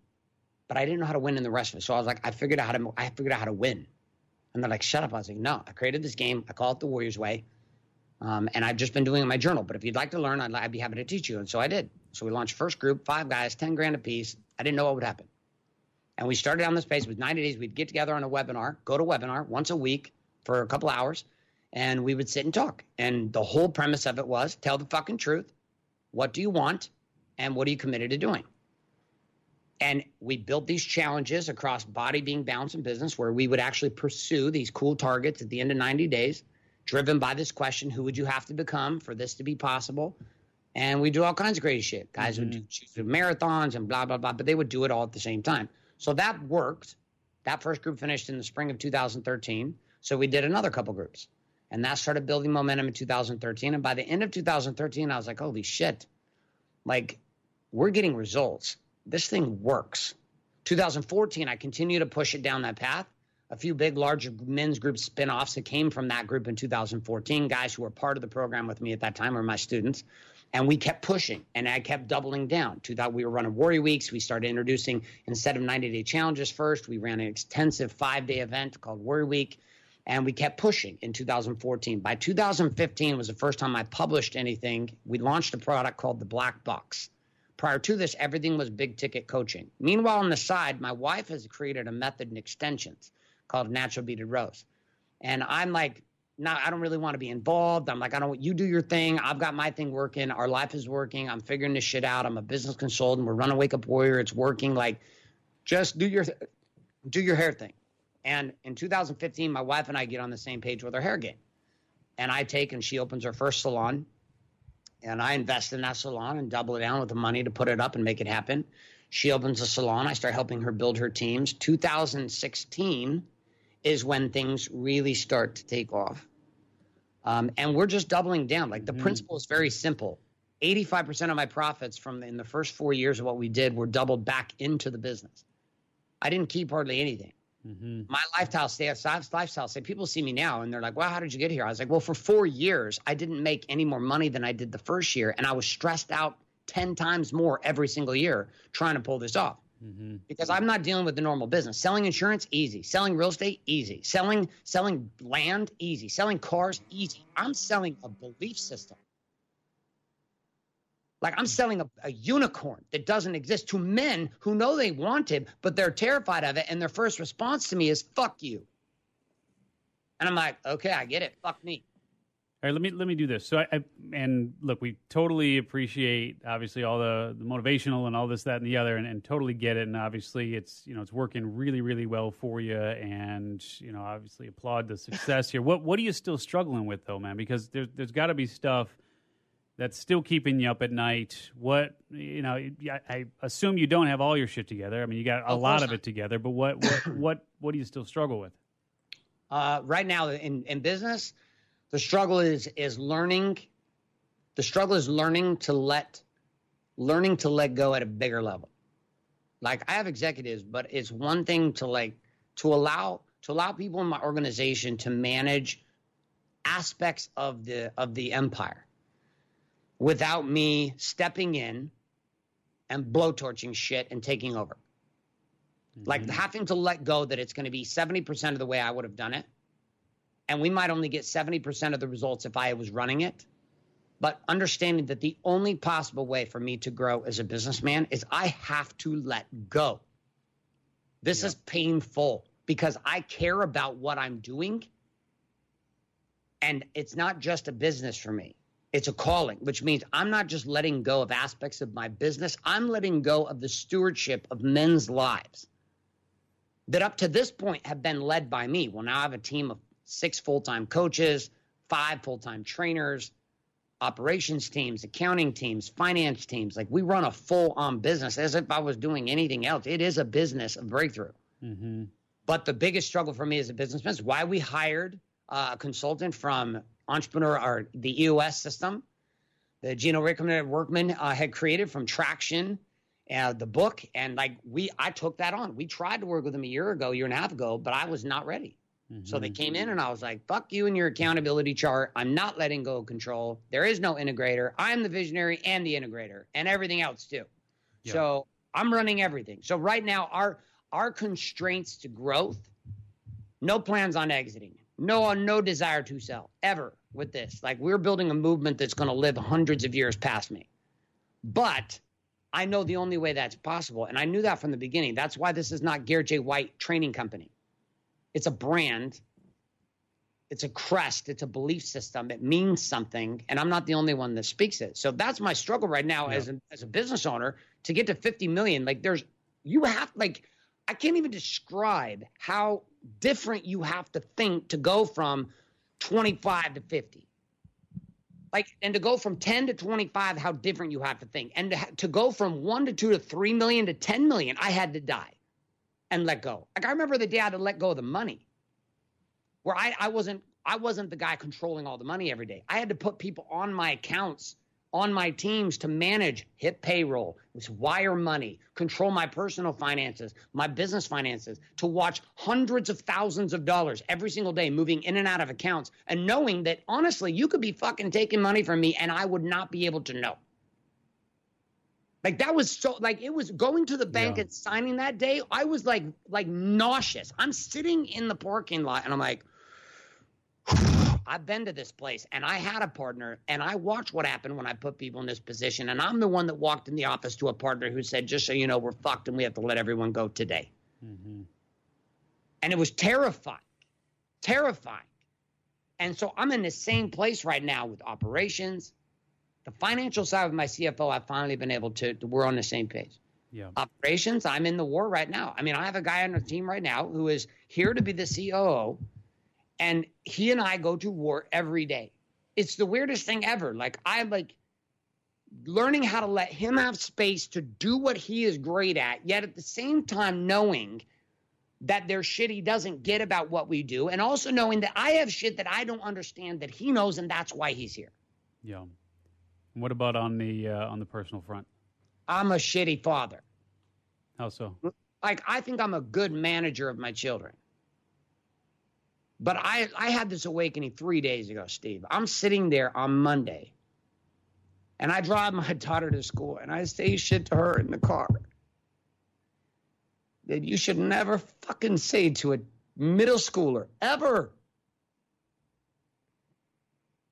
but I didn't know how to win in the rest of it. So I was like, I figured out how to. I figured out how to win. And they're like, shut up. I was like, no, I created this game. I call it the Warriors Way. Um, and I've just been doing it in my journal. But if you'd like to learn, I'd, I'd be happy to teach you. And so I did. So we launched first group, five guys, 10 grand a piece. I didn't know what would happen. And we started on this pace with 90 days. We'd get together on a webinar, go to webinar once a week for a couple hours, and we would sit and talk. And the whole premise of it was tell the fucking truth. What do you want? And what are you committed to doing? And we built these challenges across body, being, balance, and business where we would actually pursue these cool targets at the end of 90 days driven by this question who would you have to become for this to be possible? And we do all kinds of crazy shit. Guys mm-hmm. would do marathons and blah, blah, blah, but they would do it all at the same time. So that worked. That first group finished in the spring of 2013. So we did another couple groups. And that started building momentum in 2013. And by the end of 2013, I was like, holy shit, like we're getting results. This thing works. 2014, I continue to push it down that path a few big, larger men's group spinoffs that came from that group in 2014. Guys who were part of the program with me at that time were my students. And we kept pushing and I kept doubling down. To that, we were running Warrior Weeks. We started introducing, instead of 90 day challenges first, we ran an extensive five day event called Warrior Week. And we kept pushing in 2014. By 2015 was the first time I published anything. We launched a product called the Black Box. Prior to this, everything was big ticket coaching. Meanwhile, on the side, my wife has created a method and extensions called Natural Beaded Rows. And I'm like, no, I don't really want to be involved. I'm like, I don't, you do your thing. I've got my thing working. Our life is working. I'm figuring this shit out. I'm a business consultant. We're running Wake Up Warrior. It's working. Like, just do your, do your hair thing. And in 2015, my wife and I get on the same page with our hair game. And I take and she opens her first salon. And I invest in that salon and double it down with the money to put it up and make it happen. She opens a salon. I start helping her build her teams. 2016, is when things really start to take off. Um, and we're just doubling down. Like the mm. principle is very simple. 85% of my profits from in the first four years of what we did were doubled back into the business. I didn't keep hardly anything. Mm-hmm. My lifestyle, lifestyle, say people see me now and they're like, "Well, how did you get here?" I was like, "Well, for four years, I didn't make any more money than I did the first year, and I was stressed out ten times more every single year trying to pull this off." Mm-hmm. Because I'm not dealing with the normal business. Selling insurance, easy. Selling real estate, easy. Selling selling land, easy. Selling cars, easy. I'm selling a belief system. Like I'm selling a, a, unicorn that doesn't exist to men who know they want it, but they're terrified of it. And their first response to me is, fuck you. And I'm like, okay, I get it. Fuck me. All right, let me let me do this. So, I, I, and look, we totally appreciate obviously all the, the motivational and all this, that, and the other, and, and totally get it. And obviously, it's you know it's working really, really well for you, and you know obviously applaud the success here. What what are you still struggling with though, man? Because there's there's got to be stuff that's still keeping you up at night. What you know, I, I assume you don't have all your shit together. I mean, you got a of lot of it together, but what what what what do you still struggle with? Uh, right now in in business the struggle is is learning the struggle is learning to let learning to let go at a bigger level like i have executives but it's one thing to like to allow to allow people in my organization to manage aspects of the of the empire without me stepping in and blowtorching shit and taking over mm-hmm. like having to let go that it's going to be 70% of the way i would have done it and we might only get 70% of the results if I was running it. But understanding that the only possible way for me to grow as a businessman is I have to let go. This yeah. is painful because I care about what I'm doing. And it's not just a business for me, it's a calling, which means I'm not just letting go of aspects of my business, I'm letting go of the stewardship of men's lives. that up to this point have been led by me. Well, now I have a team of six full time coaches, five full time trainers, operations teams, accounting teams, finance teams. Like we run a full on business as if I was doing anything else. It is a business of breakthrough. Mm-hmm. But the biggest struggle for me as a businessman is why we hired uh, a consultant from Entrepreneur or the EOS system that Gino Rickman Workman uh, had created from Traction, uh, the book, and like we, I took that on. We tried to work with him a year ago, year and a half ago, but I was not ready. Mm-hmm. So they came in and I was like, fuck you and your accountability chart. I'm not letting go of control. There is no integrator. I'm the visionary and the integrator and everything else too. Yeah. So I'm running everything. So right now, our our constraints to growth, no plans on exiting, no no desire to sell ever with this. Like we're building a movement that's going to live hundreds of years past me. But I know the only way that's possible, and I knew that from the beginning. That's why this is not Garrett J. White Training Company. It's a brand. It's a crest. It's a belief system. It means something, and I'm not the only one that speaks it. So that's my struggle right now yeah. as a, as a business owner to get to 50 million. Like there's you have like I can't even describe how different you have to think to go from 25 to 50. Like, and to go from 10 to 25, how different you have to think. And to, to go from one to two to three million to 10 million, I had to die and let go. Like, I remember the day I had to let go of the money where I, I wasn't, I wasn't the guy controlling all the money every day. I had to put people on my accounts on my teams to manage hit payroll, wire money, control my personal finances, my business finances, to watch hundreds of thousands of dollars every single day moving in and out of accounts and knowing that honestly, you could be fucking taking money from me and I would not be able to know. Like that was so like it was going to the bank yeah. and signing that day. I was like like nauseous. I'm sitting in the parking lot and I'm like <sighs> I've been to this place and I had a partner and I watched what happened when I put people in this position. And I'm the one that walked in the office to a partner who said, just so you know, we're fucked and we have to let everyone go today. Mm-hmm. And it was terrifying, terrifying. And so I'm in the same place right now with operations. The financial side of my CFO, I've finally been able to, we're on the same page. Yeah. Operations, I'm in the war right now. I mean, I have a guy on the team right now who is here to be the COO and he and I go to war every day. It's the weirdest thing ever. Like I like learning how to let him have space to do what he is great at, yet at the same time knowing that there's shit he doesn't get about what we do, and also knowing that I have shit that I don't understand that he knows, and that's why he's here. Yeah. What about on the uh, on the personal front? I'm a shitty father. How so? Like I think I'm a good manager of my children. But I, I had this awakening three days ago, Steve. I'm sitting there on Monday and I drive my <laughs> daughter to school and I say shit to her in the car that you should never fucking say to a middle schooler ever.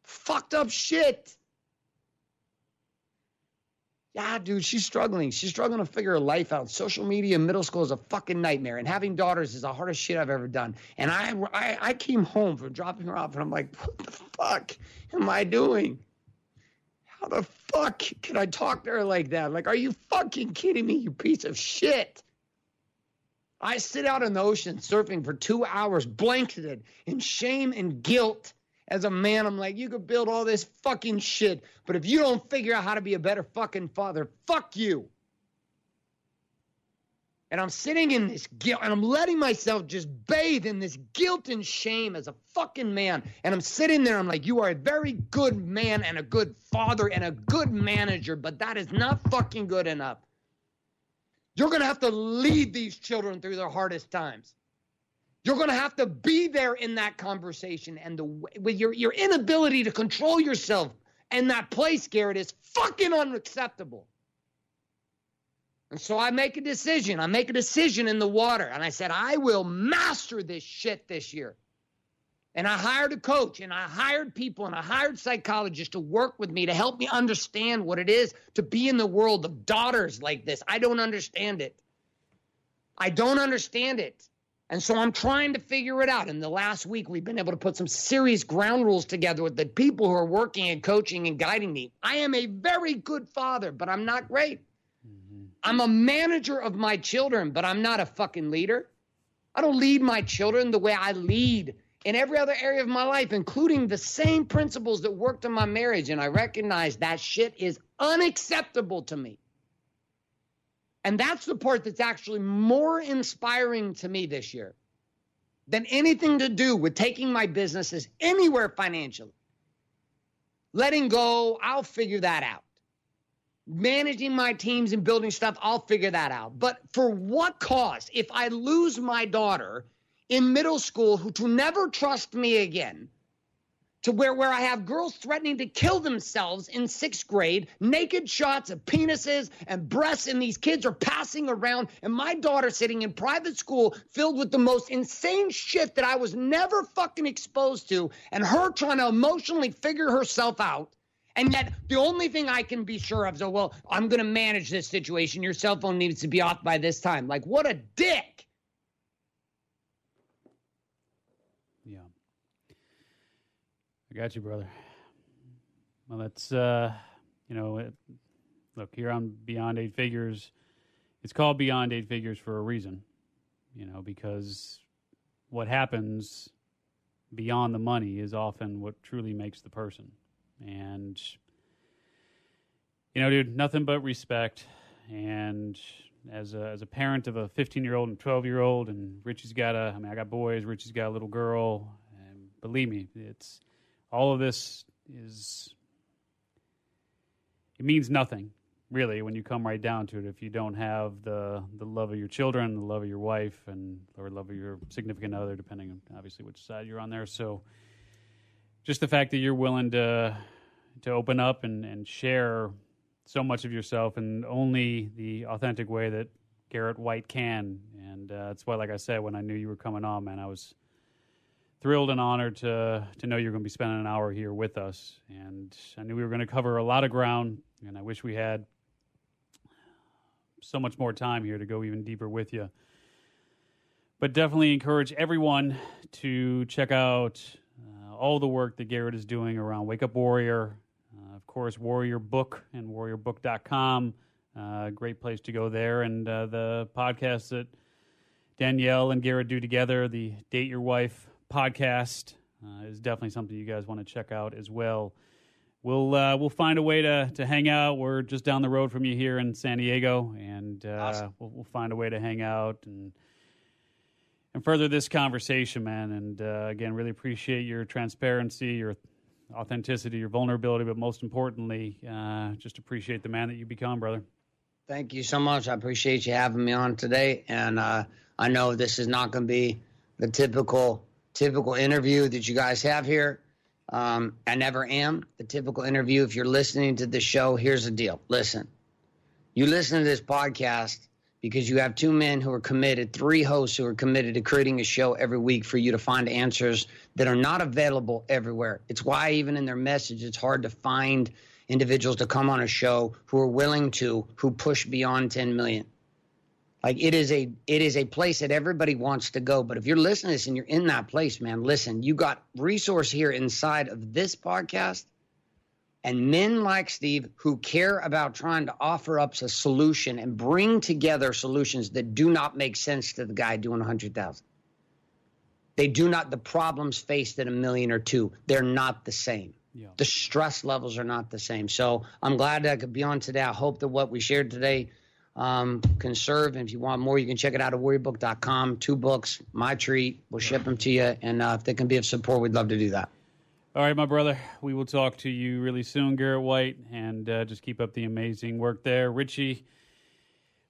Fucked up shit. Yeah, dude, she's struggling. She's struggling to figure her life out. Social media in middle school is a fucking nightmare, and having daughters is the hardest shit I've ever done. And I, I, I came home from dropping her off, and I'm like, what the fuck am I doing? How the fuck can I talk to her like that? Like, are you fucking kidding me, you piece of shit? I sit out in the ocean surfing for two hours, blanketed in shame and guilt as a man, I'm like, you could build all this fucking shit, but if you don't figure out how to be a better fucking father, fuck you. And I'm sitting in this guilt and I'm letting myself just bathe in this guilt and shame as a fucking man. And I'm sitting there, I'm like, you are a very good man and a good father and a good manager, but that is not fucking good enough. You're going to have to lead these children through their hardest times. You're going to have to be there in that conversation, and the with your your inability to control yourself and that place, Garrett, is fucking unacceptable. And so I make a decision. I make a decision in the water, and I said I will master this shit this year. And I hired a coach, and I hired people, and I hired psychologists to work with me to help me understand what it is to be in the world of daughters like this. I don't understand it. I don't understand it. And so I'm trying to figure it out. In the last week, we've been able to put some serious ground rules together with the people who are working and coaching and guiding me. I am a very good father, but I'm not great. Mm-hmm. I'm a manager of my children, but I'm not a fucking leader. I don't lead my children the way I lead in every other area of my life, including the same principles that worked in my marriage. And I recognize that shit is unacceptable to me. And that's the part that's actually more inspiring to me this year than anything to do with taking my businesses anywhere financially. Letting go, I'll figure that out. Managing my teams and building stuff, I'll figure that out. But for what cause? If I lose my daughter in middle school who to never trust me again, to where, where I have girls threatening to kill themselves in sixth grade, naked shots of penises and breasts, and these kids are passing around, and my daughter sitting in private school filled with the most insane shit that I was never fucking exposed to, and her trying to emotionally figure herself out. And yet, the only thing I can be sure of is, oh, well, I'm going to manage this situation. Your cell phone needs to be off by this time. Like, what a dick. Yeah. I got you, brother. Well, that's, uh, you know, it, look, here on Beyond Eight Figures, it's called Beyond Eight Figures for a reason, you know, because what happens beyond the money is often what truly makes the person. And, you know, dude, nothing but respect. And as a, as a parent of a 15 year old and 12 year old, and Richie's got a, I mean, I got boys, Richie's got a little girl. And believe me, it's all of this is, it means nothing really when you come right down to it if you don't have the the love of your children the love of your wife and or love of your significant other depending on obviously which side you're on there so just the fact that you're willing to to open up and, and share so much of yourself in only the authentic way that Garrett White can. And uh, that's why, like I said, when I knew you were coming on, man, I was thrilled and honored to to know you're going to be spending an hour here with us. And I knew we were going to cover a lot of ground, and I wish we had so much more time here to go even deeper with you. But definitely encourage everyone to check out uh, all the work that Garrett is doing around Wake Up Warrior, uh, of course, Warrior Book and warriorbook.com. Uh, great place to go there. And uh, the podcast that Danielle and Garrett do together, the Date Your Wife podcast, uh, is definitely something you guys want to check out as well. We'll uh, we'll find a way to, to hang out. We're just down the road from you here in San Diego, and uh, Awesome. we'll, we'll find a way to hang out and and further this conversation, man. And uh, again, really appreciate your transparency, your authenticity, your vulnerability, but most importantly, uh, just appreciate the man that you become, brother. Thank you so much. I appreciate you having me on today. And uh, I know this is not going to be the typical typical interview that you guys have here. Um, I never am the typical interview. If you're listening to the show, here's the deal. Listen, you listen to this podcast because you have two men who are committed, three hosts who are committed to creating a show every week for you to find answers that are not available everywhere. It's why even in their message, it's hard to find individuals to come on a show who are willing to, who push beyond 10 million. Like it is a it is a place that everybody wants to go. But if you're listening to this and you're in that place, man, listen, you got resource here inside of this podcast and men like Steve who care about trying to offer up a solution and bring together solutions that do not make sense to the guy doing 100,000. They do not, the problems faced at a million or two, they're not the same. Yeah. The stress levels are not the same. So I'm glad that I could be on today. I hope that what we shared today um, can serve. And if you want more, you can check it out at warriorbook.com. Two books, my treat. We'll ship them to you. And uh, if they can be of support, we'd love to do that. All right, my brother. We will talk to you really soon, Garrett White, and uh, just keep up the amazing work there. Richie,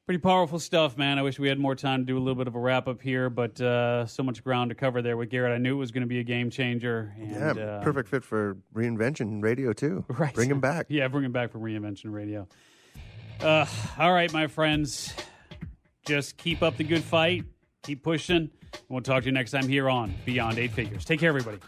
pretty powerful stuff, man. I wish we had more time to do a little bit of a wrap up here, but uh, so much ground to cover there with Garrett. I knew it was going to be a game changer. And, yeah, uh, perfect fit for reinvention radio too. <laughs> Right. Bring him back. Yeah, bring him back for Reinvention Radio. Uh, all right, my friends. Just keep up the good fight. Keep pushing. We'll talk to you next time here on Beyond Eight Figures. Take care, everybody.